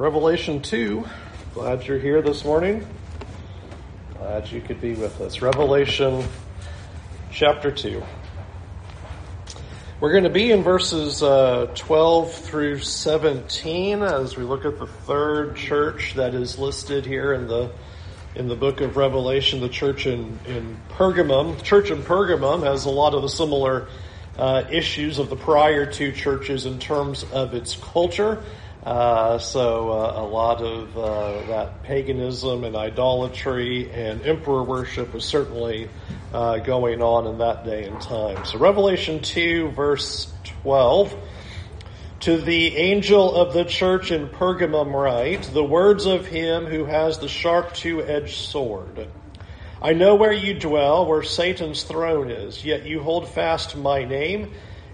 Revelation 2. Glad you're here this morning. Glad you could be with us. Revelation chapter 2. We're going to be in verses uh, 12 through 17 as we look at the third church that is listed here in the in the book of Revelation, the church in, in Pergamum. The church in Pergamum has a lot of the similar uh, issues of the prior two churches in terms of its culture. Uh, so uh, a lot of uh, that paganism and idolatry and emperor worship was certainly uh, going on in that day and time. So Revelation 2 verse 12. To the angel of the church in Pergamum write, the words of him who has the sharp two-edged sword. I know where you dwell, where Satan's throne is, yet you hold fast my name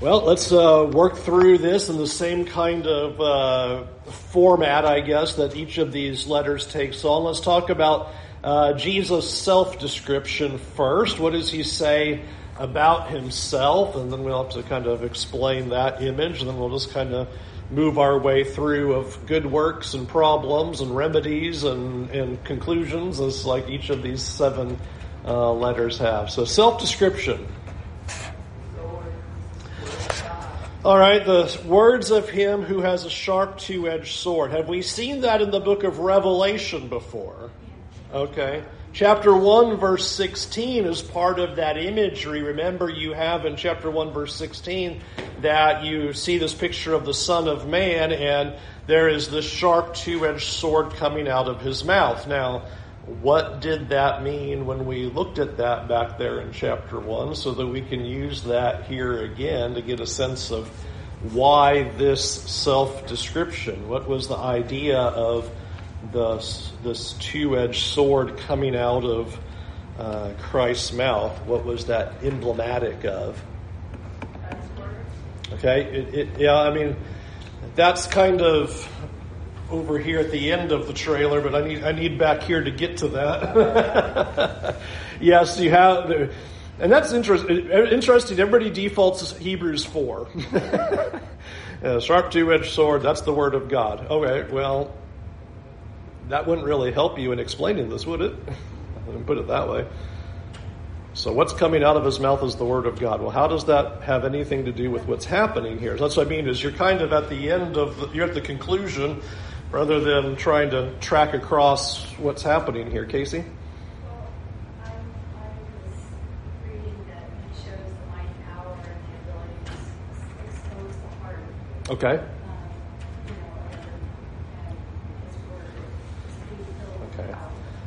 Well, let's uh, work through this in the same kind of uh, format, I guess, that each of these letters takes on. Let's talk about uh, Jesus' self description first. What does he say about himself? And then we'll have to kind of explain that image, and then we'll just kind of move our way through of good works and problems and remedies and, and conclusions, as like each of these seven uh, letters have. So, self description. All right, the words of him who has a sharp two edged sword. Have we seen that in the book of Revelation before? Okay. Chapter 1, verse 16 is part of that imagery. Remember, you have in chapter 1, verse 16, that you see this picture of the Son of Man, and there is this sharp two edged sword coming out of his mouth. Now, what did that mean when we looked at that back there in chapter 1 so that we can use that here again to get a sense of why this self description? What was the idea of this, this two edged sword coming out of uh, Christ's mouth? What was that emblematic of? Okay, it, it, yeah, I mean, that's kind of over here at the end of the trailer, but I need I need back here to get to that. yes, you have, and that's interesting. Interesting. Everybody defaults to Hebrews four. Uh, sharp two-edged sword. That's the word of God. Okay, well, that wouldn't really help you in explaining this, would it? I didn't put it that way. So what's coming out of his mouth is the word of God. Well, how does that have anything to do with what's happening here? That's what I mean is you're kind of at the end of, the, you're at the conclusion rather than trying to track across what's happening here. Casey? Okay. Okay.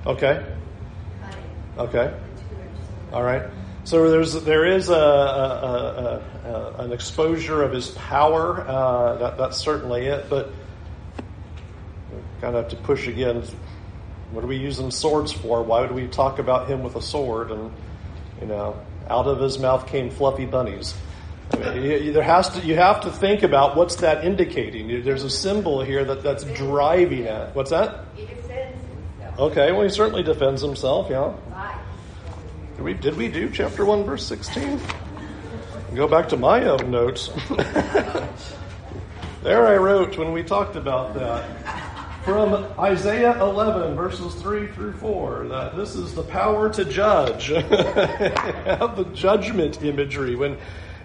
Okay. Okay. All right. So there's there is a, a, a, an exposure of his power. Uh, that, that's certainly it. But kind of have to push again. What are we using swords for? Why would we talk about him with a sword? And you know, out of his mouth came fluffy bunnies. I mean, there has to you have to think about what's that indicating. There's a symbol here that that's driving at. What's that? He defends himself. Okay, well, he certainly defends himself. Yeah. Did we did we do chapter one verse sixteen? Go back to my own notes. there I wrote when we talked about that from Isaiah 11, verses 3 through 4, that this is the power to judge. the judgment imagery. When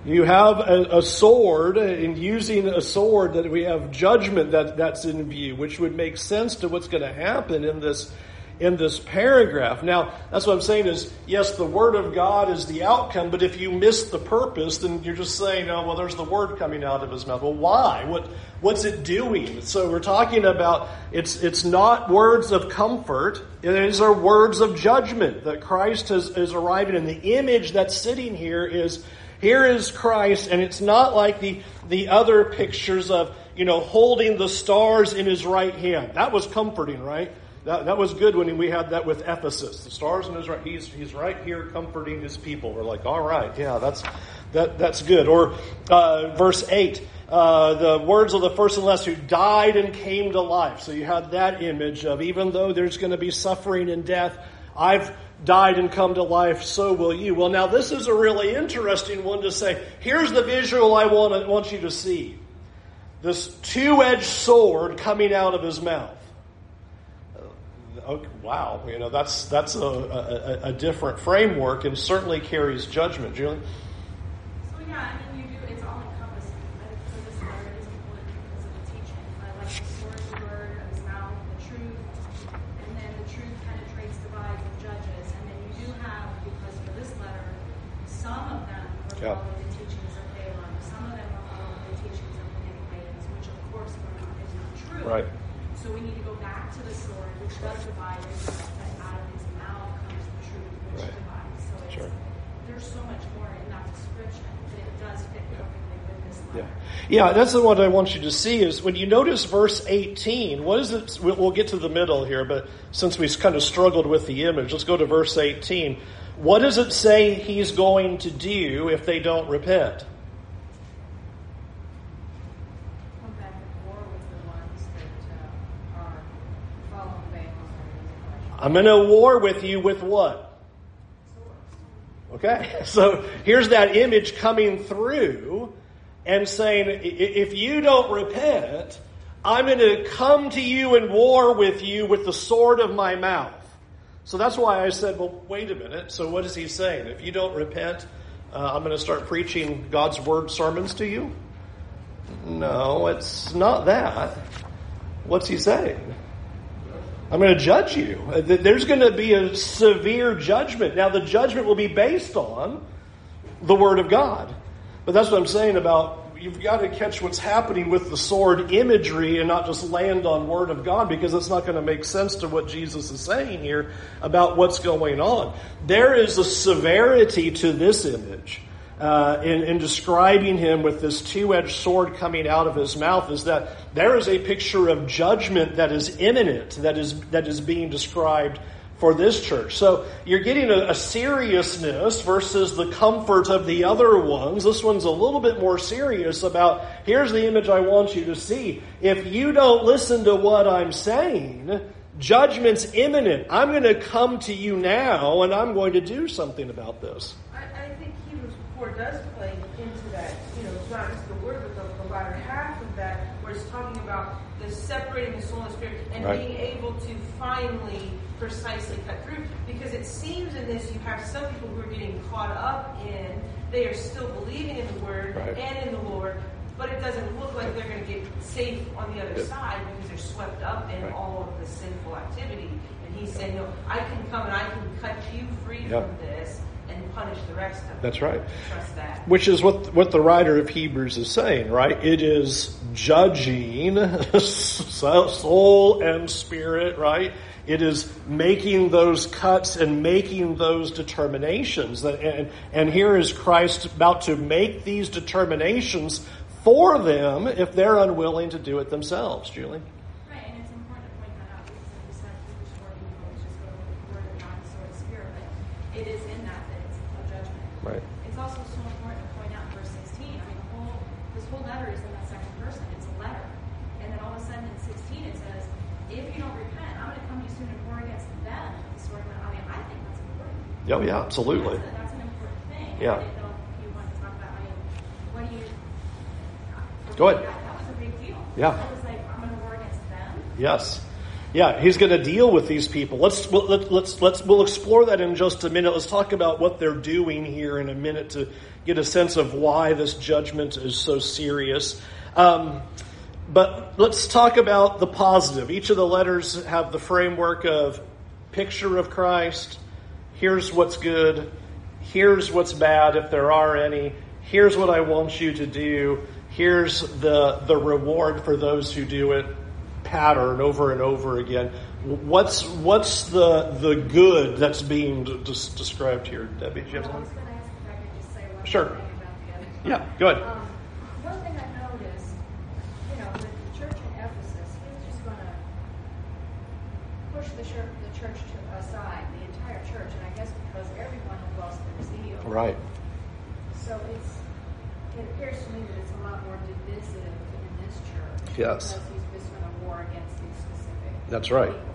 you have a, a, sword, and using a sword, that we have judgment that, that's in view, which would make sense to what's going to happen in this in this paragraph. Now, that's what I'm saying is, yes, the Word of God is the outcome, but if you miss the purpose, then you're just saying, oh, well, there's the Word coming out of his mouth. Well, why? What, what's it doing? So we're talking about, it's, it's not words of comfort, these are words of judgment that Christ is, is arriving in. The image that's sitting here is, here is Christ, and it's not like the, the other pictures of, you know, holding the stars in his right hand. That was comforting, right? That, that was good when we had that with Ephesus. The stars in his right, he's, he's right here comforting his people. We're like, all right, yeah, that's, that, that's good. Or uh, verse 8, uh, the words of the first and last who died and came to life. So you had that image of even though there's going to be suffering and death, I've died and come to life, so will you. Well, now this is a really interesting one to say. Here's the visual I want, want you to see. This two-edged sword coming out of his mouth okay, wow, you know, that's, that's a, a, a, different framework and certainly carries judgment. Julie? So, yeah, I mean, you do, it's all encompassing. I think for this it is important because of the teaching. I like the the word, of mouth, the truth, and then the truth penetrates divides and judges. And then you do have, because for this letter, some of them were yeah. following the teachings of Balaam, some of them were following the teachings of the Nicolaitans, which of course is not true. Right. So we need to go back to the sword, which does divide, and out of his mouth comes the truth, which right. divides. So it's, sure. there's so much more in that description, but it does fit perfectly with this letter. Yeah. That's what I want you to see is when you notice verse 18, what is it? We'll get to the middle here, but since we kind of struggled with the image, let's go to verse 18. What does it say he's going to do if they don't repent? I'm in a war with you with what? Okay, so here's that image coming through and saying, if you don't repent, I'm going to come to you in war with you with the sword of my mouth. So that's why I said, well, wait a minute. So what is he saying? If you don't repent, uh, I'm going to start preaching God's word sermons to you? No, it's not that. What's he saying? I'm going to judge you. Uh, there's going to be a severe judgment. Now, the judgment will be based on the Word of God. But that's what I'm saying about you've got to catch what's happening with the sword imagery and not just land on Word of God because it's not going to make sense to what Jesus is saying here about what's going on. There is a severity to this image uh, in, in describing him with this two edged sword coming out of his mouth is that there is a picture of judgment that is imminent, that is, that is being described for this church. So you're getting a, a, seriousness versus the comfort of the other ones. This one's a little bit more serious about here's the image I want you to see. If you don't listen to what I'm saying, judgment's imminent. I'm going to come to you now and I'm going to do something about this. I, I think 4 does play into that. You know, it's not just the word, but the, the latter half of that, where it's talking about the separating the soul and spirit and right. being able to finally precisely cut through. Because it seems in this you have some people who are getting caught up in, they are still believing in the word right. and in the Lord, but it doesn't look like they're going to get safe on the other side because they're swept up in right. all of the sinful activity. And he's saying, no, I can come and I can cut you free from this and punish the rest of them. That's right. Trust that. Which is what what the writer of Hebrews is saying, right? It is judging soul and spirit, right? It is making those cuts and making those determinations. And, and here is Christ about to make these determinations for them if they're unwilling to do it themselves. Julie? Oh yeah, absolutely. That's, that's an important thing. Yeah. you want to talk about, I mean, what do you? Go ahead. That, that was a big deal. Yeah. It was like yeah, absolutely. Yeah. Go ahead. Yeah. Yes. Yeah, he's going to deal with these people. Let's let, let's let's we'll explore that in just a minute. Let's talk about what they're doing here in a minute to get a sense of why this judgment is so serious. Um, but let's talk about the positive. Each of the letters have the framework of picture of Christ. Here's what's good. Here's what's bad, if there are any. Here's what I want you to do. Here's the, the reward for those who do it pattern over and over again. What's, what's the, the good that's being d- described here, Debbie? Do you have something? I was going to ask if I could just say one sure. thing about the other. Yeah, go ahead. Um, one thing I noticed, you know, with the church in Ephesus, he was just going to push the church, the church to aside, the entire church, and I guess because everyone had lost their zeal. Right. So it's, it appears to me that it's a lot more divisive in this church. Yes. Because he's just going to war against these specific. That's right. people.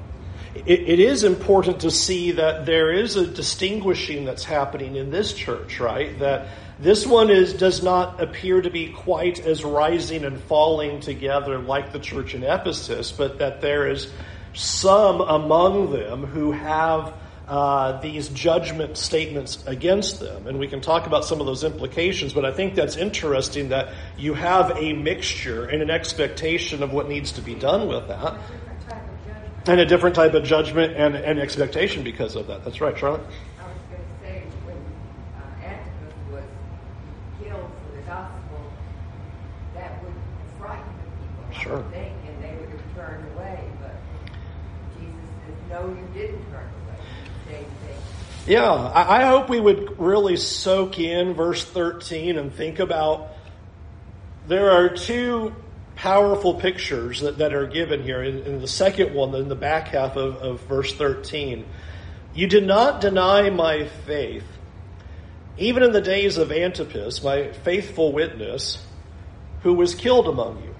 It, it is important to see that there is a distinguishing that's happening in this church, right? That this one is does not appear to be quite as rising and falling together like the church in Ephesus, but that there is some among them who have uh, these judgment statements against them. And we can talk about some of those implications, but I think that's interesting that you have a mixture and an expectation of what needs to be done with that, A different type of judgment. and a different type of judgment and, and expectation because of that. That's right, Charlotte. I was going to say, when Antipas was killed for the gospel, that would frighten the people, Sure. Think, and they would have turned away. But Jesus says, no, you didn't turn away. You stayed faithful. Yeah, I, hope we would really soak in verse 13 and think about there are two powerful pictures that, that are given here. In, in the second one, in the back half of, of verse 13, you did not deny my faith, even in the days of Antipas, my faithful witness, who was killed among you.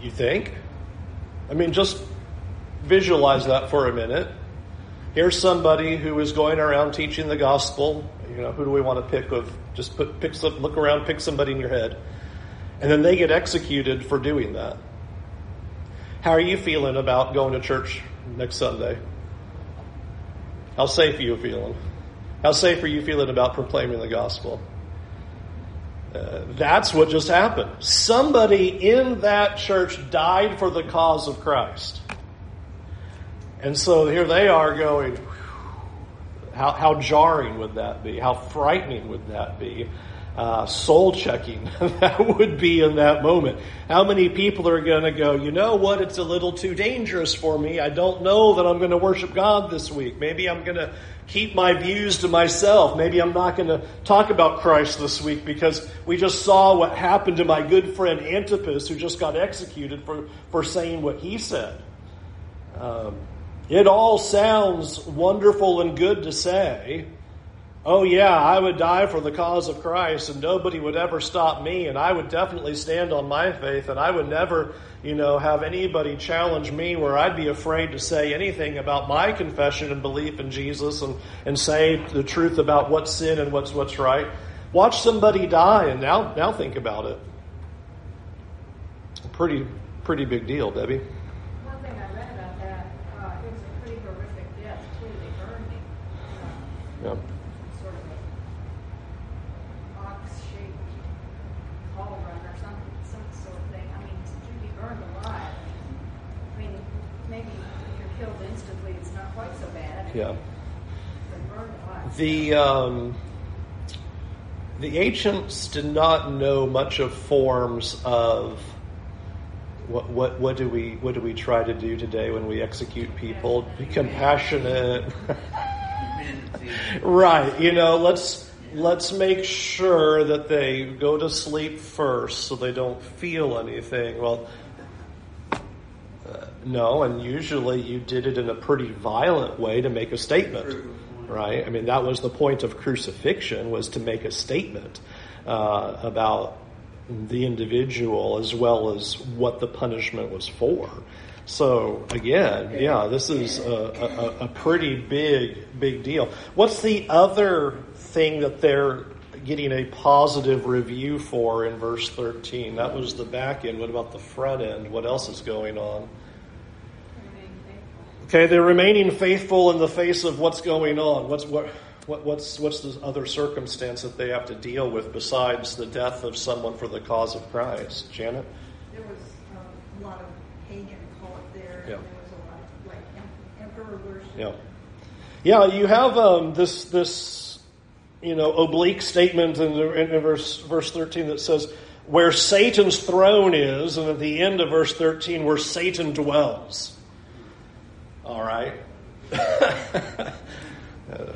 You think? I mean, just visualize that for a minute. Here's somebody who is going around teaching the gospel. You know, who do we want to pick of? Just put, pick look around, pick somebody in your head. And then they get executed for doing that. How are you feeling about going to church next Sunday? How safe are you feeling? How safe are you feeling about proclaiming the gospel? Uh, that's what just happened. Somebody in that church died for the cause of Christ. And so here they are going, how, how jarring would that be? How frightening would that be? Uh, soul checking that would be in that moment. How many people are going to go, you know what, it's a little too dangerous for me. I don't know that I'm going to worship God this week. Maybe I'm going to keep my views to myself. Maybe I'm not going to talk about Christ this week because we just saw what happened to my good friend Antipas who just got executed for, for saying what he said. Um, it all sounds wonderful and good to say. Oh, yeah, I would die for the cause of Christ and nobody would ever stop me and I would definitely stand on my faith and I would never, you know, have anybody challenge me where I'd be afraid to say anything about my confession and belief in Jesus and, and say the truth about what's sin and what's what's right. Watch somebody die and now, now think about it. Pretty, pretty big deal, Debbie. One thing I read about that, uh, it was a pretty horrific death too. They burned him. Yeah. sort of a ox-shaped cauldron or some some sort of thing. I mean, to be burned alive. I mean, maybe if you're killed instantly, it's not quite so bad. Yeah. But burned alive. The um, the ancients did not know much of forms of what what what do we what do we try to do today when we execute people? Be compassionate, right? You know, let's let's make sure that they go to sleep first so they don't feel anything. Well. Uh, no, and usually you did it in a pretty violent way to make a statement right? I mean, that was the point of crucifixion was to make a statement uh, about the individual as well as what the punishment was for. So again, yeah, this is a, a, a pretty big, big deal. What's the other thing that they're getting a positive review for in verse 13? That was the back end. What about the front end? What else is going on? Okay, they're remaining faithful in the face of what's going on. What's what, what what's what's the other circumstance that they have to deal with besides the death of someone for the cause of Christ? Janet. There was um, a lot of pagan Yeah. Yeah, you have um, this this you know oblique statement in, the, in verse verse thirteen that says where Satan's throne is, and at the end of verse thirteen where Satan dwells. All right.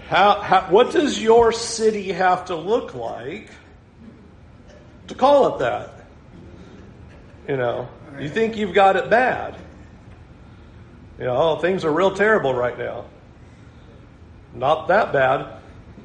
how, how, what does your city have to look like to call it that? You know, you think you've got it bad. You know, oh, things are real terrible right now. Not that bad.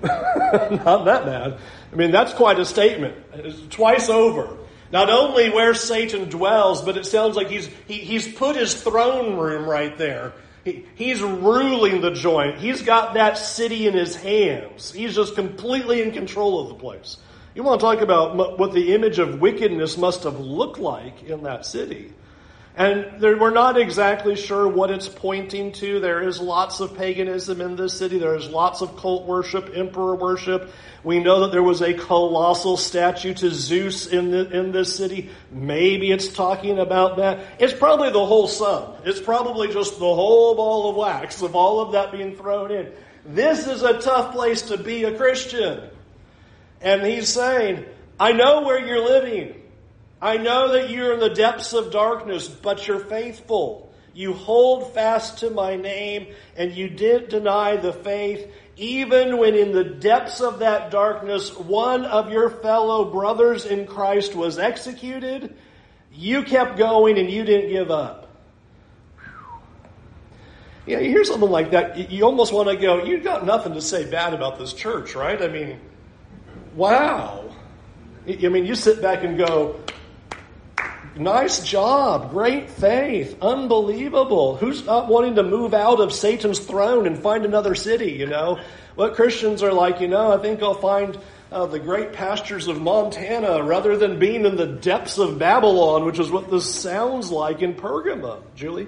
Not that bad. I mean, that's quite a statement. It's twice over. Not only where Satan dwells, but it sounds like he's, he, he's put his throne room right there. He, he's ruling the joint. He's got that city in his hands. He's just completely in control of the place. You want to talk about what the image of wickedness must have looked like in that city. And we're not exactly sure what it's pointing to. There is lots of paganism in this city. There is lots of cult worship, emperor worship. We know that there was a colossal statue to Zeus in, the, in this city. Maybe it's talking about that. It's probably the whole sum. It's probably just the whole ball of wax of all of that being thrown in. This is a tough place to be a Christian. And he's saying, I know where you're living. I know that you're in the depths of darkness, but you're faithful. You hold fast to my name, and you didn't deny the faith, even when in the depths of that darkness, one of your fellow brothers in Christ was executed. You kept going and you didn't give up. Yeah, you hear something like that, you almost want to go, you've got nothing to say bad about this church, right? I mean, wow. I mean, you sit back and go, Nice job. Great faith. Unbelievable. Who's not wanting to move out of Satan's throne and find another city, you know? What Christians are like, you know, I think I'll find uh, the great pastures of Montana rather than being in the depths of Babylon, which is what this sounds like in Pergamum. Julie?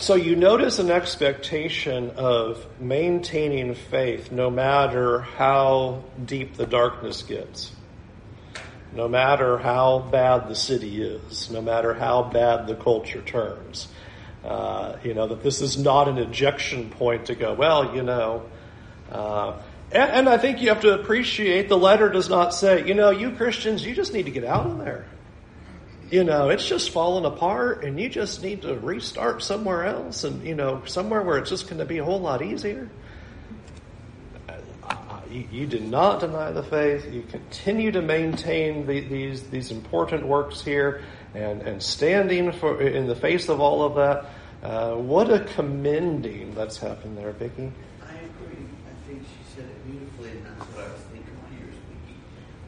So you notice an expectation of maintaining faith no matter how deep the darkness gets, no matter how bad the city is, no matter how bad the culture turns. Uh, you know, that this is not an ejection point to go, well, you know, uh, and, and I think you have to appreciate the letter does not say, you know, you Christians, you just need to get out of there. You know, it's just falling apart and you just need to restart somewhere else and, you know, somewhere where it's just going to be a whole lot easier. You, did not deny the faith. You continue to maintain the, these these important works here, and and standing for in the face of all of that. Uh, what a commending that's happened there, Vicki. I agree. I think she said it beautifully, and that's what I was thinking when you were speaking.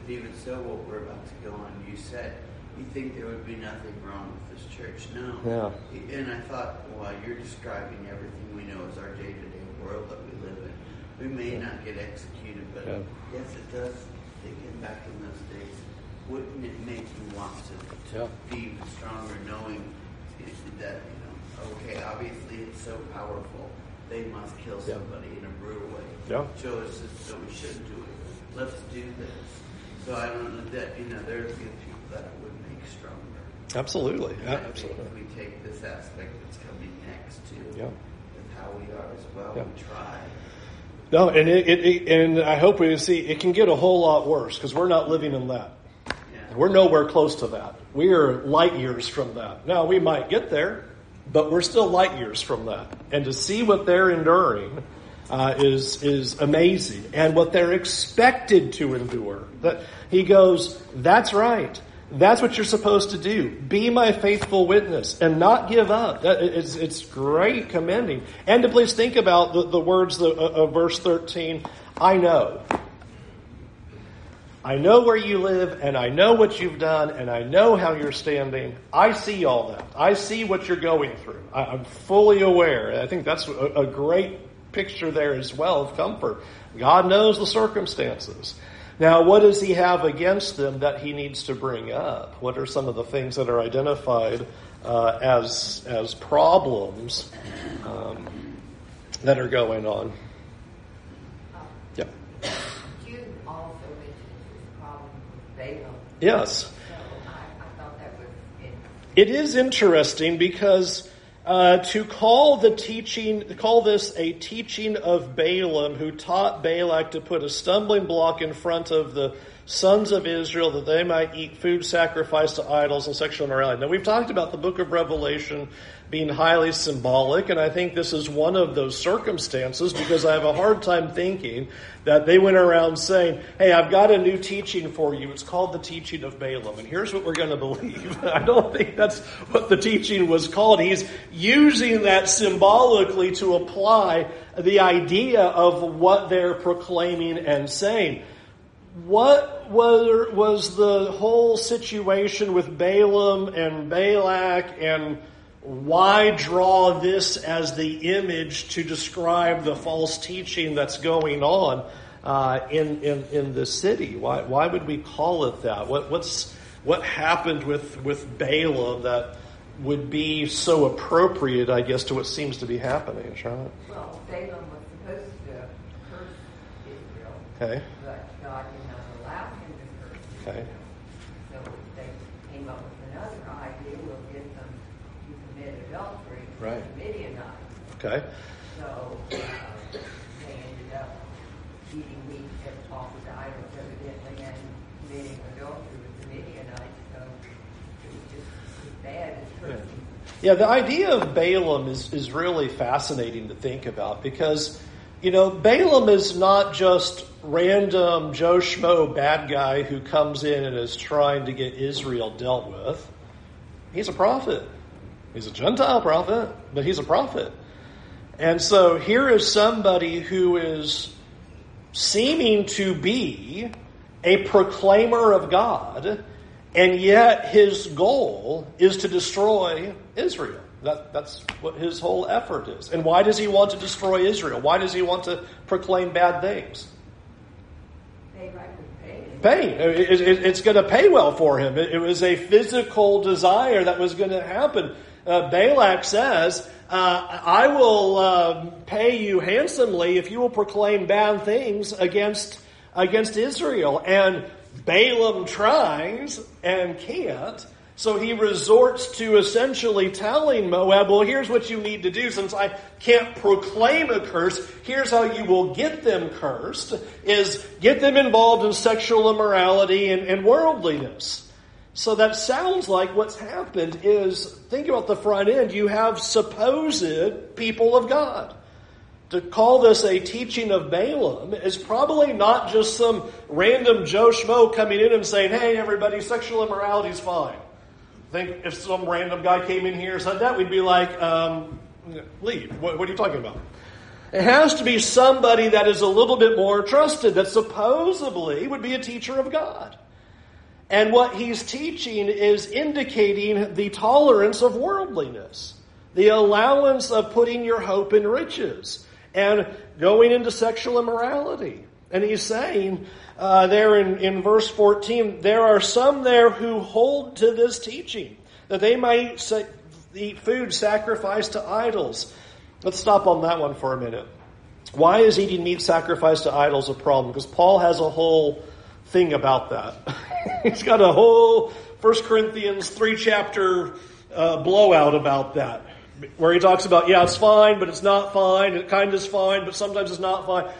But even so, what we're about to go on, you said you think there would be nothing wrong with this church. No. Yeah. And I thought, well, you're describing everything we know as our day-to-day world that we live in. We may yeah. not get executed, but yeah. yes, it does. Thinking back in those days, wouldn't it make you want to, to yeah. be stronger, knowing that you know, okay, obviously it's so powerful, they must kill somebody in a brutal way. Yeah. Show us so we shouldn't do it. Let's do this. So I don't know that, you know, there's the people that would make stronger. Absolutely. Yeah, absolutely. If we take this aspect that's coming next to yeah. with how we are as well, yeah. we try. No, and it, it, it, and I hope we see it can get a whole lot worse because we're not living in that. Yeah. We're nowhere close to that. We are light years from that. Now we might get there, but we're still light years from that. And to see what they're enduring uh, is is amazing, and what they're expected to endure. That he goes, that's right. That's what you're supposed to do. Be my faithful witness and not give up. It's, it's great commending. And to please think about the, the words of, uh, of verse 13. I know. I know where you live and I know what you've done and I know how you're standing. I see all that. I see what you're going through. I, am fully aware. I think that's a, a great picture there as well of comfort. God knows the circumstances. Now, what does he have against them that he needs to bring up? What are some of the things that are identified uh, as as problems um, that are going on? Yeah. You also mentioned this problem with Balaam. Yes. So I, I thought that was It is interesting because uh, to call the teaching, call this a teaching of Balaam, who taught Balak to put a stumbling block in front of the sons of Israel that they might eat food sacrificed to idols and sexual immorality. Now we've talked about the book of Revelation being highly symbolic, and I think this is one of those circumstances because I have a hard time thinking that they went around saying, Hey, I've got a new teaching for you. It's called the teaching of Balaam, and here's what we're going to believe. I don't think that's what the teaching was called. He's using that symbolically to apply the idea of what they're proclaiming and saying what was, was the whole situation with Balaam and Balak and why draw this as the image to describe the false teaching that's going on uh, in, in, in the city? Why, why would we call it that? What, what's, what happened with, with Balaam that would be so appropriate, I guess, to what seems to be happening, Charlotte? Well, Balaam was supposed to curse Israel. Okay. But God did not allow him to curse Israel. Okay. So they came up with another idea. We'll get them to commit adultery. Right. Midianites. Okay. So uh, they ended up eating meat that offered to idols evidently and committing adultery with the Midianites. So it was just as bad as cursing. Yeah, the idea of Balaam is, is really fascinating to think about because, you know, Balaam is not just random Joe Schmo bad guy who comes in and is trying to get Israel dealt with. He's a prophet. He's a Gentile prophet, but he's a prophet. And so here is somebody who is seeming to be a proclaimer of God, and yet his goal is to destroy Israel. That, that's what his whole effort is. And why does he want to destroy Israel? Why does he want to proclaim bad things? They right with pain. Pay. It- it- it's going to pay well for him. It, it was a physical desire that was going to happen. Uh, Balak says, uh, I will uh, pay you handsomely if you will proclaim bad things against, against Israel. And Balaam tries and can't. So he resorts to essentially telling Moab, well, here's what you need to do. Since I can't proclaim a curse, here's how you will get them cursed, is get them involved in sexual immorality and, and worldliness. So that sounds like what's happened is, think about the front end, you have supposed people of God. To call this a teaching of Balaam is probably not just some random Joe Schmo coming in and saying, hey, everybody, sexual immorality is fine. I think if some random guy came in here and said that, we'd be like, um, leave. What, what are you talking about? It has to be somebody that is a little bit more trusted, that supposedly would be a teacher of God. And what he's teaching is indicating the tolerance of worldliness, the allowance of putting your hope in riches, and going into sexual immorality. And he's saying uh, there in, in verse 14, there are some there who hold to this teaching, that they might eat food sacrificed to idols. Let's stop on that one for a minute. Why is eating meat sacrificed to idols a problem? Because Paul has a whole thing about that. He's got a whole 1 Corinthians 3 chapter uh, blowout about that. Where he talks about, yeah, it's fine, but it's not fine. It kind of is fine, but sometimes it's not fine.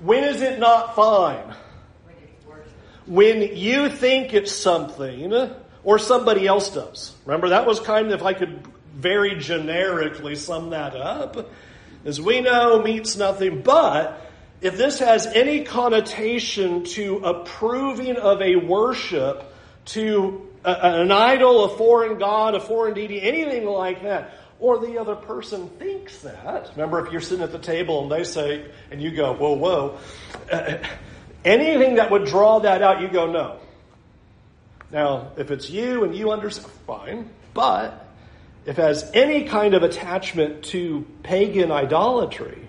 When is it not fine? When you think it's something, or somebody else does. Remember, that was kind of, if I could very generically sum that up, as we know, meat's nothing but if this has any connotation to approving of a worship to a, an idol, a foreign god, a foreign deity, anything like that. Or the other person thinks that. Remember, if you're sitting at the table and they say, and you go, whoa, whoa, uh, anything that would draw that out, you go, no. Now, if it's you and you understand, fine. But if it has any kind of attachment to pagan idolatry,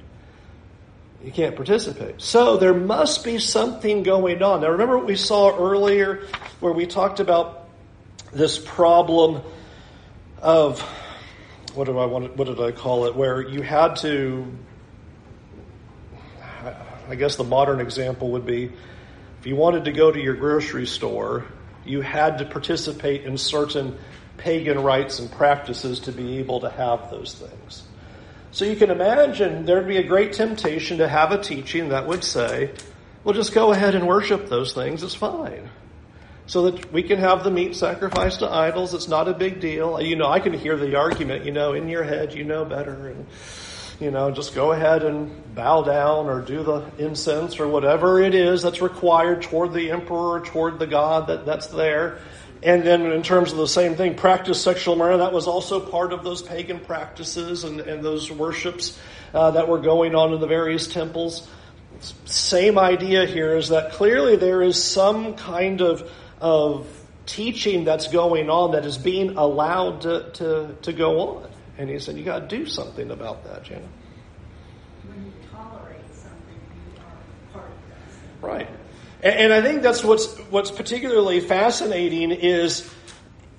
you can't participate. So there must be something going on. Now, remember what we saw earlier where we talked about this problem of what do I want? What did I call it? Where you had to. I guess the modern example would be if you wanted to go to your grocery store, you had to participate in certain pagan rites and practices to be able to have those things. So you can imagine there'd be a great temptation to have a teaching that would say, well, just go ahead and worship those things, it's fine. So that we can have the meat sacrificed to idols, it's not a big deal. You know, I can hear the argument, you know, in your head, you know better, and, you know, just go ahead and bow down or do the incense or whatever it is that's required toward the emperor, toward the god that, that's there. And then, in terms of the same thing, practice sexual immorality, that was also part of those pagan practices and, and those worships uh, that were going on in the various temples. Same idea here is that clearly there is some kind of, of teaching that's going on that is being allowed to, to, to go on. And he said, You got to do something about that, Jenna. When you tolerate something, you are part of that. Right. And, I think that's what's what's particularly fascinating is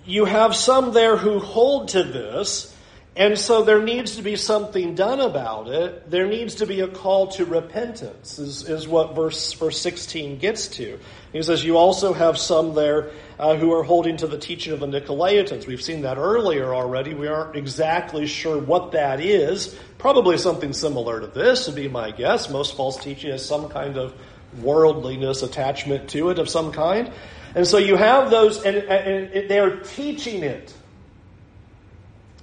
you have some there who hold to this, and so there needs to be something done about it. There needs to be a call to repentance, is, is what verse, verse 16 gets to. He says, You also have some there uh, who are holding to the teaching of the Nicolaitans. We've seen that earlier already. We aren't exactly sure what that is. Probably something similar to this would be my guess. Most false teaching is some kind of worldliness attachment to it of some kind. And so you have those, and, and they're teaching it.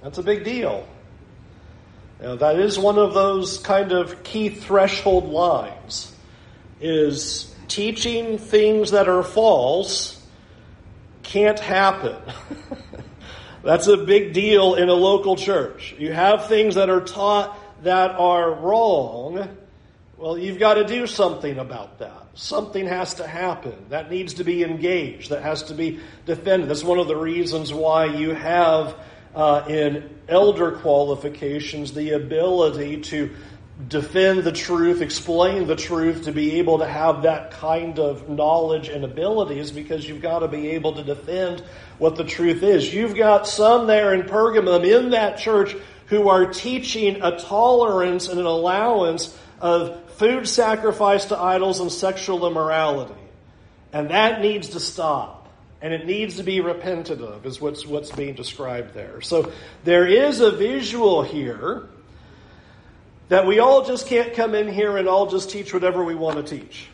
That's a big deal. Now, that is one of those kind of key threshold lines, is teaching things that are false can't happen. That's a big deal in a local church. You have things that are taught that are wrong, well, you've got to do something about that. Something has to happen. That needs to be engaged. That has to be defended. That's one of the reasons why you have uh, in elder qualifications the ability to defend the truth, explain the truth, to be able to have that kind of knowledge and abilities because you've got to be able to defend what the truth is. You've got some there in Pergamum in that church who are teaching a tolerance and an allowance of food sacrificed to idols and sexual immorality. And that needs to stop. And it needs to be repented of, is what's, what's being described there. So there is a visual here that we all just can't come in here and all just teach whatever we want to teach.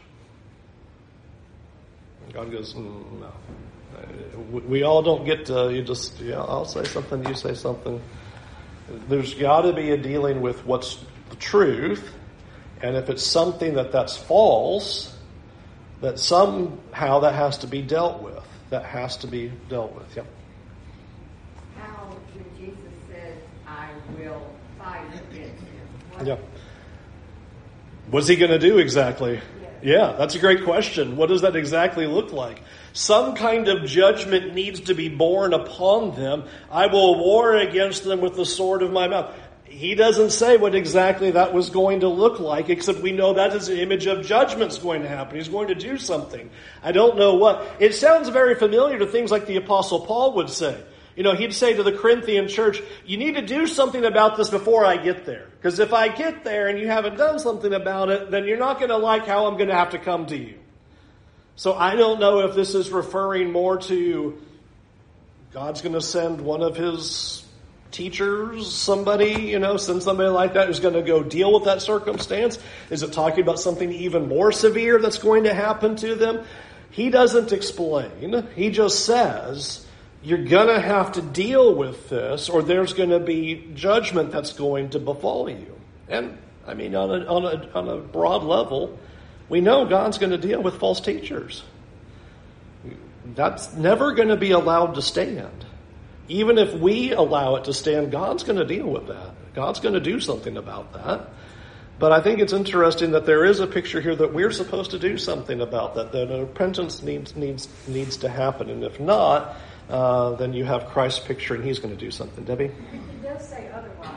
And God goes, mm, no. We all don't get to, you just, yeah, I'll say something, you say something. There's got to be a dealing with what's the truth and if it's something that that's false, that somehow that has to be dealt with. That has to be dealt with. Yep. How when Jesus says, "I will fight against him," what, Yeah. What's he going to do exactly? Yeah, that's a great question. What does that exactly look like? Some kind of judgment needs to be borne upon them. I will war against them with the sword of my mouth he doesn't say what exactly that was going to look like, except we know that is an image of judgment's going to happen. He's going to do something. I don't know what. It sounds very familiar to things like the Apostle Paul would say. You know, he'd say to the Corinthian church, you need to do something about this before I get there. Because if I get there and you haven't done something about it, then you're not going to like how I'm going to have to come to you. So I don't know if this is referring more to God's going to send one of his teachers, somebody, you know, send somebody like that who's going to go deal with that circumstance? Is it talking about something even more severe that's going to happen to them? He doesn't explain. He just says, you're going to have to deal with this or there's going to be judgment that's going to befall you. And I mean, on a, on a, on a broad level, we know God's going to deal with false teachers. that's never going to be allowed to stand. Even if we allow it to stand, God's going to deal with that. God's going to do something about that. But I think it's interesting that there is a picture here that we're supposed to do something about that. That repentance needs needs needs to happen, and if not, uh, then you have Christ's picture, and He's going to do something. Debbie. He does say otherwise.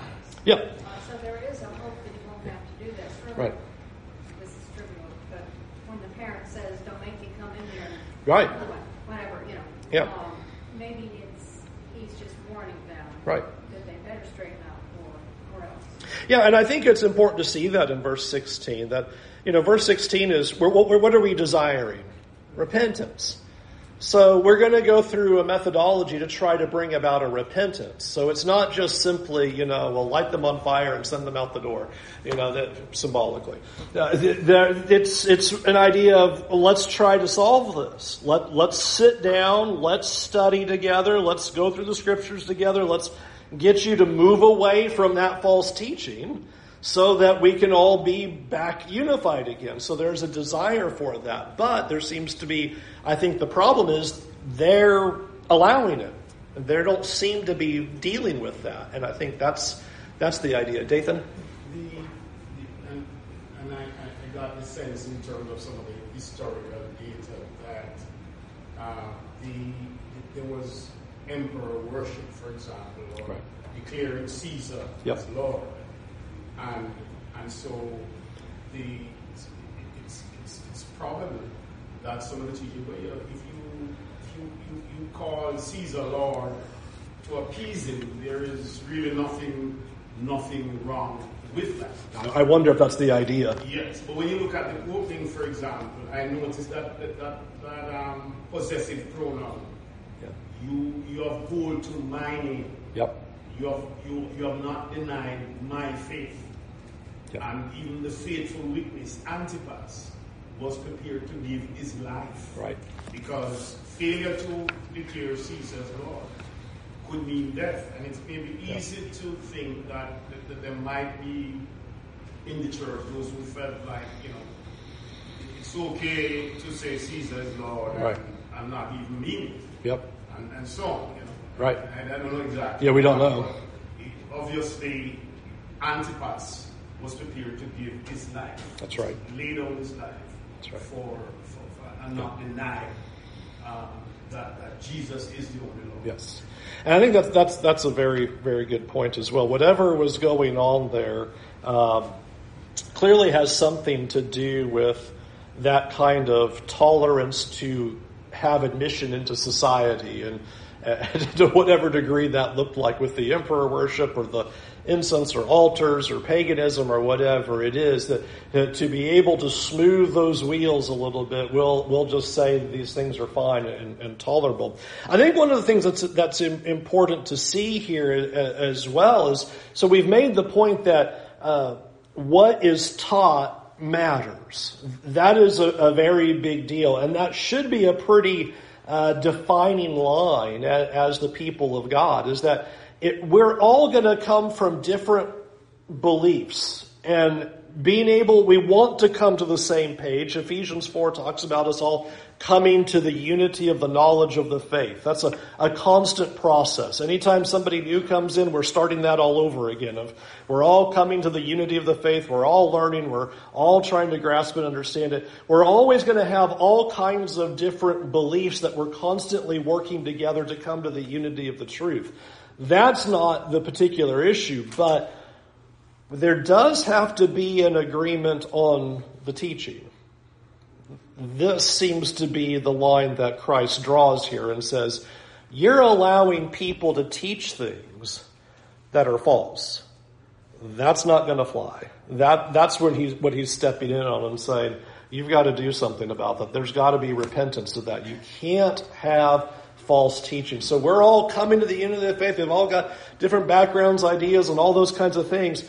Yeah. Uh, so there is a hope that you won't have to do this. Really, Right. This is trivial, but when the parent says, "Don't make me come in here," Right. Whatever, you know. Yeah. Um, maybe it's he's just warning them. Right. They better straighten out, or or else. Yeah, and I think it's important to see that in verse 16. That, you know, verse 16 is, what are we desiring? Repentance. So we're going to go through a methodology to try to bring about a repentance. So it's not just simply, you know, we'll light them on fire and send them out the door, you know, that symbolically. Uh, it's, it's an idea of let's try to solve this. Let, let's sit down, let's study together, let's go through the scriptures together, let's get you to move away from that false teaching so that we can all be back unified again. So there's a desire for that. But there seems to be, I think the problem is they're allowing it. They don't seem to be dealing with that. And I think that's that's the idea. Dathan? The, the, and, and I, I got the sense in terms of some of the historical data that uh, the, there was emperor worship, for example, or Right. declaring Caesar Yep. as Lord, and and so the it's, it's, it's, probable that some of the teaching, well, you know, if you if you, you, you call Caesar Lord to appease him, there is really nothing nothing wrong with that. I I wonder if that's the idea. Yes, but when you look at the opening, for example, I noticed that that, that, that um, possessive pronoun. Yeah. You you have hold to my name. Yep. You have you, you have not denied my faith. Yeah. And even the faithful witness Antipas was prepared to give his life. Right. Because failure to declare Caesar's Lord could mean death. And it's maybe Yeah. easy to think that, that, that there might be in the church those who felt like, you know, it's okay to say Caesar's Lord Right. and, and not even mean it. Yep. And, and so on, you know. Right. And I don't know exactly. Yeah, we don't know. Obviously, Antipas was prepared to give his life. That's right. Lay down his life That's right. for, for, for and not deny um, that, that Jesus is the only Lord. Yes. And I think that's, that's, that's a very, very good point as well. Whatever was going on there um, clearly has something to do with that kind of tolerance to have admission into society and, and to whatever degree that looked like with the emperor worship or the incense or altars or paganism or whatever it is that, to be able to smooth those wheels a little bit we'll we'll just say these things are fine and, and tolerable. I think one of the things that's that's important to see here as well is so we've made the point that uh, what is taught matters. That is a, a very big deal and that should be a pretty uh, defining line as, as the people of god is that it, we're all going to come from different beliefs and being able, we want to come to the same page. Ephesians 4 talks about us all coming to the unity of the knowledge of the faith. That's a, a constant process. Anytime somebody new comes in, we're starting that all over again. Of We're all coming to the unity of the faith. We're all learning. We're all trying to grasp and understand it. We're always going to have all kinds of different beliefs that we're constantly working together to come to the unity of the truth. That's not the particular issue, but there does have to be an agreement on the teaching. This seems to be the line that Christ draws here and says, you're allowing people to teach things that are false. That's not going to fly. That, that's what he's, what he's stepping in on and saying, you've got to do something about that. There's got to be repentance to that. You can't have false teaching. So we're all coming to the end of the faith. We've all got different backgrounds, ideas, and all those kinds of things.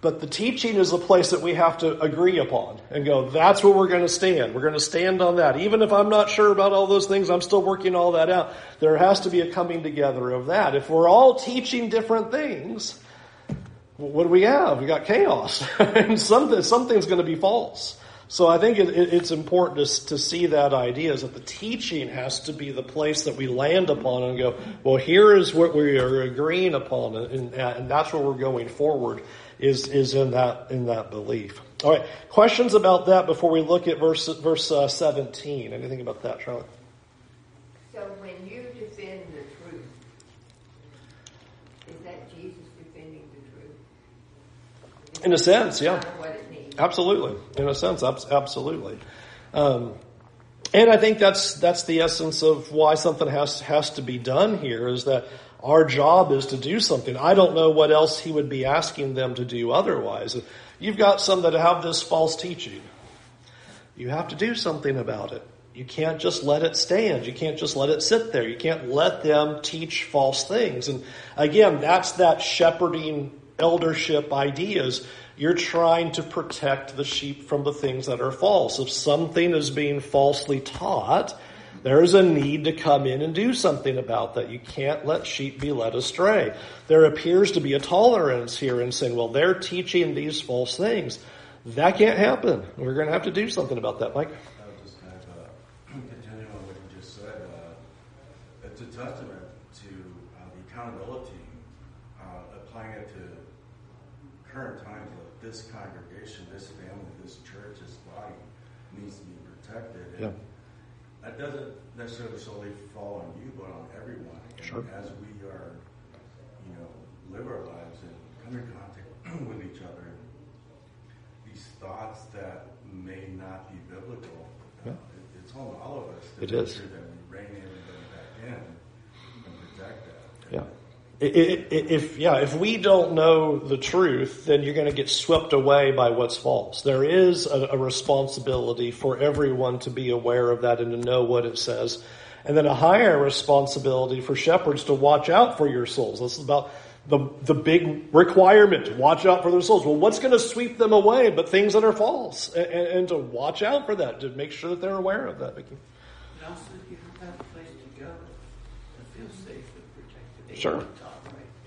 But the teaching is a place that we have to agree upon and go, that's where we're going to stand. We're going to stand on that. Even if I'm not sure about all those things, I'm still working all that out. There has to be a coming together of that. If we're all teaching different things, what do we have? We got chaos. and something, something's going to be false. So I think it, it, it's important to, to see that idea is that the teaching has to be the place that we land upon and go, well, here is what we are agreeing upon, and, and that's where we're going forward is is in that in that belief. All right, questions about that before we look at verse verse uh, seventeen. Anything about that, Charlotte? So when you defend the truth, is that Jesus defending the truth? Is In a sense, yeah. Absolutely, in a sense, absolutely. Um, and I think that's that's the essence of why something has has to be done here is that our job is to do something. I don't know what else he would be asking them to do otherwise. You've got some that have this false teaching. You have to do something about it. You can't just let it stand. You can't just let it sit there. You can't let them teach false things. And again, that's that shepherding eldership ideas. You're trying to protect the sheep from the things that are false. If something is being falsely taught, there is a need to come in and do something about that. You can't let sheep be led astray. There appears to be a tolerance here in saying, well, they're teaching these false things. That can't happen. We're going to have to do something about that, Mike. I would just kind of uh, continue on what you just said. Uh, it's a testament to uh, the accountability, uh, applying it to current times. That this congregation, this family, this church, this body needs to be protected. And Yeah. That doesn't necessarily solely fall on you, but on everyone. And Sure. As we are, you know, live our lives and come in contact with each other, these thoughts that may not be biblical, uh, Yeah. it- it's on all of us to It make is. sure that we rein everybody back in and protect that. Yeah. I- I- I- If yeah, if we don't know the truth, then you're going to get swept away by what's false. There is a, a responsibility for everyone to be aware of that and to know what it says, and then a higher responsibility for shepherds to watch out for your souls. This is about the the big requirement to watch out for their souls. Well, what's going to sweep them away? But things that are false, and, and, and to watch out for that, to make sure that they're aware of that. Vicky. And also, you have to have a place to go and feel safe and protected. Sure.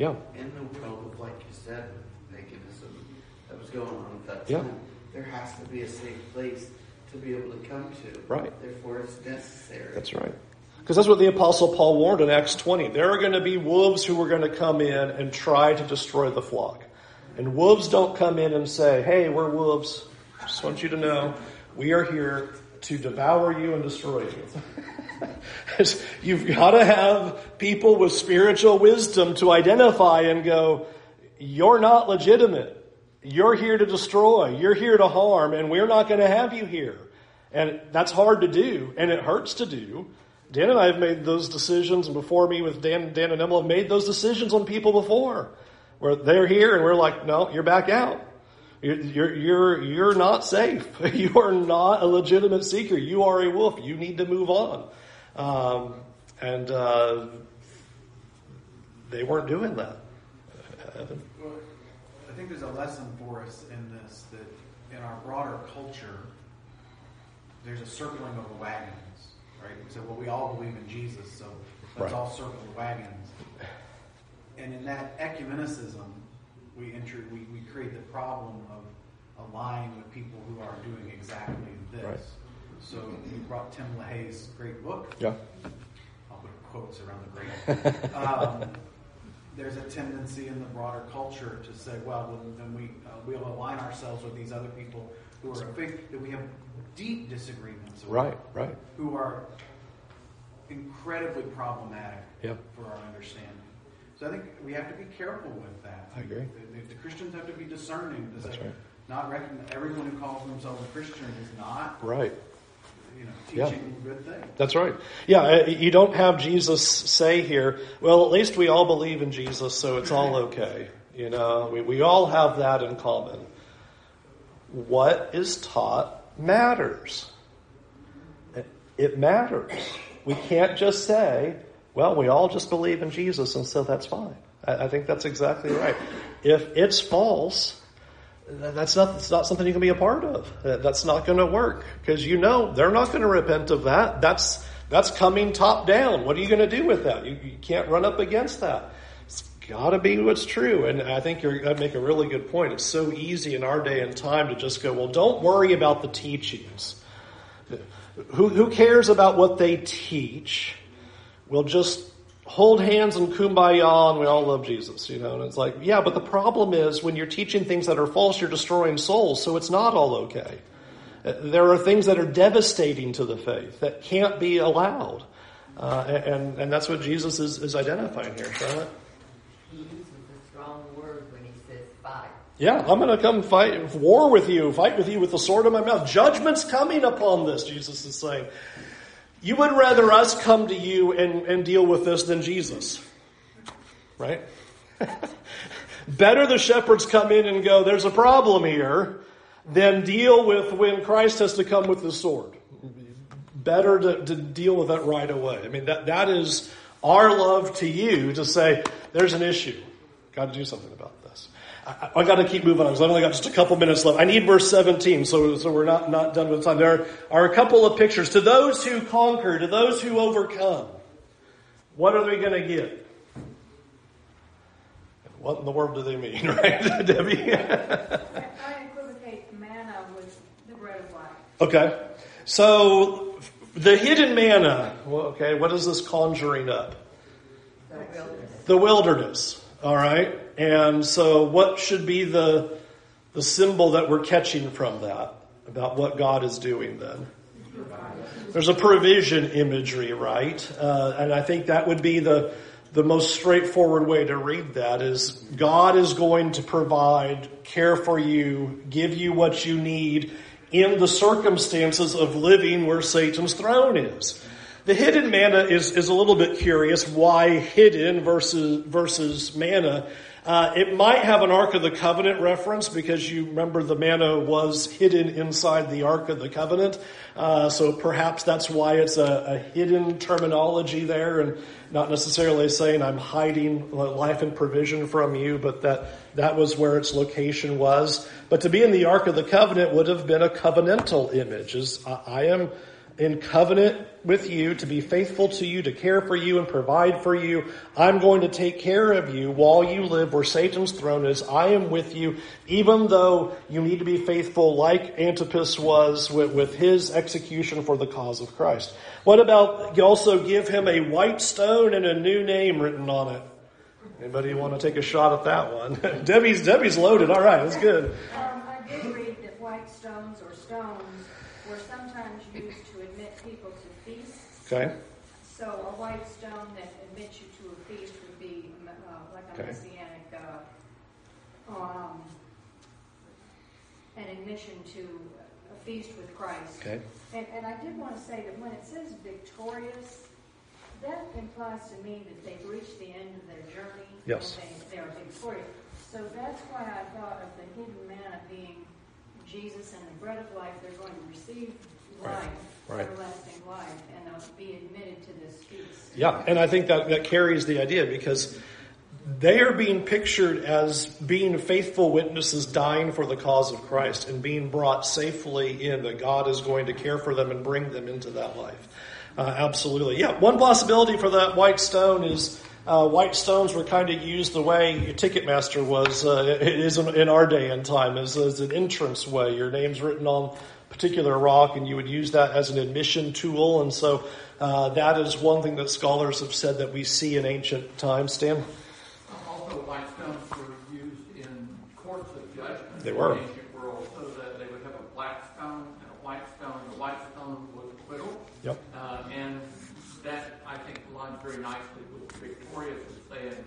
On top, right? Yeah. In the world of, like you said, paganism that was going on at that time, Yeah. there has to be a safe place to be able to come to. Right. Therefore, it's necessary. That's right. Because that's what the Apostle Paul warned in Acts 20. There are going to be wolves who are going to come in and try to destroy the flock. And wolves don't come in and say, hey, we're wolves. Just want you to know we are here to devour you and destroy you. You've got to have people with spiritual wisdom to identify and go, you're not legitimate. You're here to destroy. You're here to harm, and we're not going to have you here. And that's hard to do, and it hurts to do. Dan and I have made those decisions, and before me with Dan, Dan and Emma have made those decisions on people before, where they're here and we're like, no, you're back out. You're, you're, you're, you're not safe. You are not a legitimate seeker. You are a wolf. You need to move on. Um, and uh, they weren't doing that. Evan? Well, I think there's a lesson for us in this that in our broader culture, there's a circling of the wagons, right? We said, well, we all believe in Jesus, so let's Right. all circle the wagons. And in that ecumenicism, we, enter, we, we create the problem of aligning with people who are doing exactly this. Right. So you brought Tim LaHaye's great book. Yeah. I'll put quotes around the great. um, there's a tendency in the broader culture to say, well, then, we uh, we'll align ourselves with these other people who are big that we have deep disagreements with, Right, right. who are incredibly problematic Yeah. for our understanding. So I think we have to be careful with that. I agree. The, the- the Christians have to be discerning That's say, right. not recognize everyone who calls themselves a Christian is not, Right. You know, Yeah. good things. That's right. Yeah, you don't have Jesus say here, well, at least we all believe in Jesus, so it's all okay. You know, we, we all have that in common. What is taught matters. It, matters. We can't just say, well, we all just believe in Jesus, and so that's fine. I, I think that's exactly right. If it's false, that's not, it's not something you can be a part of. That's not going to work because you know they're not going to repent of that. That's that's coming top down. What are you going to do with that? You, you can't run up against that. It's got to be what's true. And I think you're going to make a really good point. It's so easy in our day and time to just go, well, don't worry about the teachings. Who, who cares about what they teach? We'll just hold hands and kumbaya and we all love Jesus, you know. And it's like, yeah, but the problem is when you're teaching things that are false, you're destroying souls, so it's not all okay. There are things that are devastating to the faith that can't be allowed. Uh, and, and that's what Jesus is, is identifying here, Charlotte. He uses a strong word when he says fight. Yeah, I'm going to come fight war with you, fight with you with the sword in my mouth. Judgment's coming upon this, Jesus is saying. You would rather us come to you and, and deal with this than Jesus. Right? Better the shepherds come in and go, there's a problem here, than deal with when Christ has to come with the sword. Better to, to deal with that right away. I mean, that, that is our love to you to say, there's an issue. Got to do something about this. I, I got to keep moving on because I've only got just a couple minutes left. I need verse 17, so, so we're not, not done with time. There are a couple of pictures. To those who conquer, to those who overcome, what are they going to get? What in the world do they mean, right, Debbie? I equivocate manna with the bread of life. okay. So, the hidden manna, well, okay, what is this conjuring up? The wilderness. The wilderness, all right? And so, what should be the, the symbol that we're catching from that about what God is doing then? There's a provision imagery, right? Uh, and I think that would be the the most straightforward way to read that is God is going to provide, care for you, give you what you need in the circumstances of living where Satan's throne is. The hidden manna is, is a little bit curious. Why hidden versus, versus manna? Uh, it might have an Ark of the Covenant reference because you remember the manna was hidden inside the Ark of the Covenant. Uh, so perhaps that's why it's a, a, hidden terminology there and not necessarily saying I'm hiding life and provision from you, but that that was where its location was. But to be in the Ark of the Covenant would have been a covenantal image. As I am in covenant with you, to be faithful to you, to care for you and provide for you. I'm going to take care of you while you live where Satan's throne is. I am with you, even though you need to be faithful like Antipas was with, with his execution for the cause of Christ. What about you also give him a white stone and a new name written on it? Anybody want to take a shot at that one? Debbie's Debbie's loaded. All right, that's good. Um, I did read that white stones or stones were sometimes used to admit people to feasts. Okay. So a white stone that admits you to a feast would be uh, like a Okay. messianic, uh, um, an admission to a feast with Christ. Okay. And, and I did want to say that when it says victorious, that implies to me that they've reached the end of their journey. Yes. And they, they're victorious. So that's why I thought of the hidden manna being Jesus and the bread of life. They're going to receive. Life, Right. everlasting life, and they'll be admitted to this feast. Yeah, and I think that, that carries the idea because they are being pictured as being faithful witnesses dying for the cause of Christ and being brought safely in, that God is going to care for them and bring them into that life. Uh, absolutely. Yeah, one possibility for that white stone is uh, white stones were kind of used the way Ticketmaster was, uh, it is in, in our day and time, as, as an entrance way. Your name's written on particular rock and you would use that as an admission tool. And so uh, that is one thing that scholars have said that we see in ancient times. Stan? Also, white stones were used in courts of judgment They were. in the ancient world, so that they would have a black stone and a white stone. The white stone was acquittal, Yep. uh, and that I think aligns very nicely with victorious and saying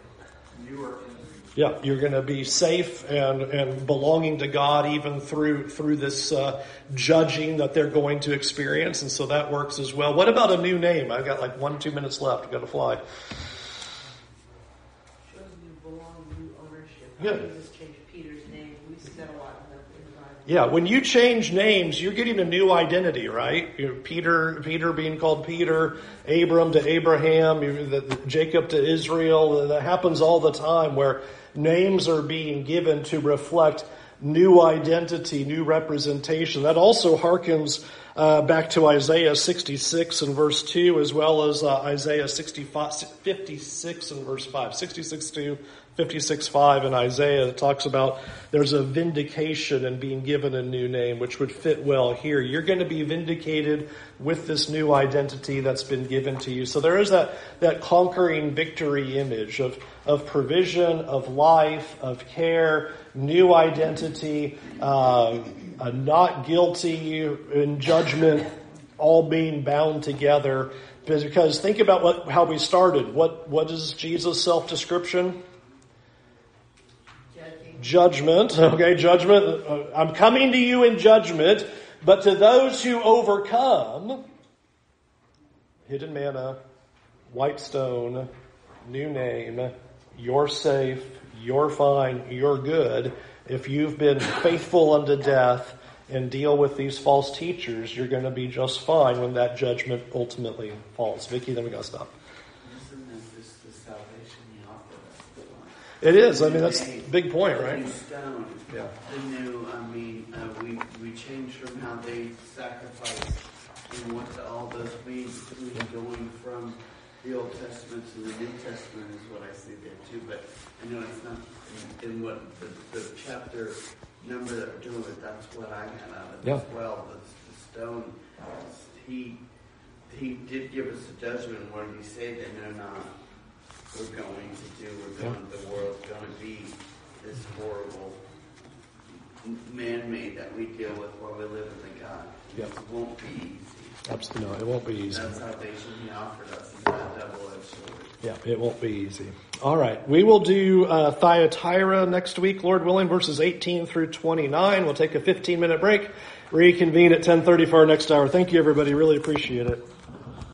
you are in. Yeah, you're going to be safe and, and belonging to God even through through this uh, judging that they're going to experience, and so that works as well. What about a new name? I've got like one two minutes left. I've got to fly. Shows you belong, you ownership. Good. Jesus changed Peter's name. We see that a lot in the, Bible. Yeah, when you change names, you're getting a new identity, right? You're Peter, Peter being called Peter, Abram to Abraham, the, the- Jacob to Israel. That happens all the time where names are being given to reflect new identity, new representation. That also harkens uh, back to Isaiah 66 and verse 2, as well as uh, Isaiah 65, 56 and verse 5. 66 to 56 5 in Isaiah that talks about there's a vindication and being given a new name, which would fit well here. You're going to be vindicated with this new identity that's been given to you. So there is that, that conquering victory image of, of provision, of life, of care, new identity, uh, not guilty in judgment, all being bound together. Because think about what, how we started. What, what is Jesus' self-description? Judgment. Okay, judgment. Uh, I'm coming to you in judgment, but to those who overcome, hidden manna, white stone, new name, you're safe, you're fine, you're good. If you've been faithful unto death and deal with these false teachers, you're going to be just fine when that judgment ultimately falls. Vicky, then we got to stop. It is. I mean, that's a big point, right? Stone. Yeah. The new, I mean, uh, we, we changed from how they sacrificed and what all those mean between going from the Old Testament to the New Testament is what I see there too. But I know it's not in, what the, the chapter number that we're doing, but that's what I had out of it Yeah. as well. The, the stone, he he did give us a judgment where he said that no, not we're going to do. We're going. The world's going to be this horrible man-made that we deal with while we live in the God. Yeah. It won't be easy. Absolutely. No, it won't be easy. That salvation he offered us is that double-edged sword. Yeah, it won't be easy. All right. We will do uh, Thyatira next week, Lord willing, verses 18 through 29. We'll take a 15 minute break, reconvene at 1030 for our next hour. Thank you, everybody. Really appreciate it.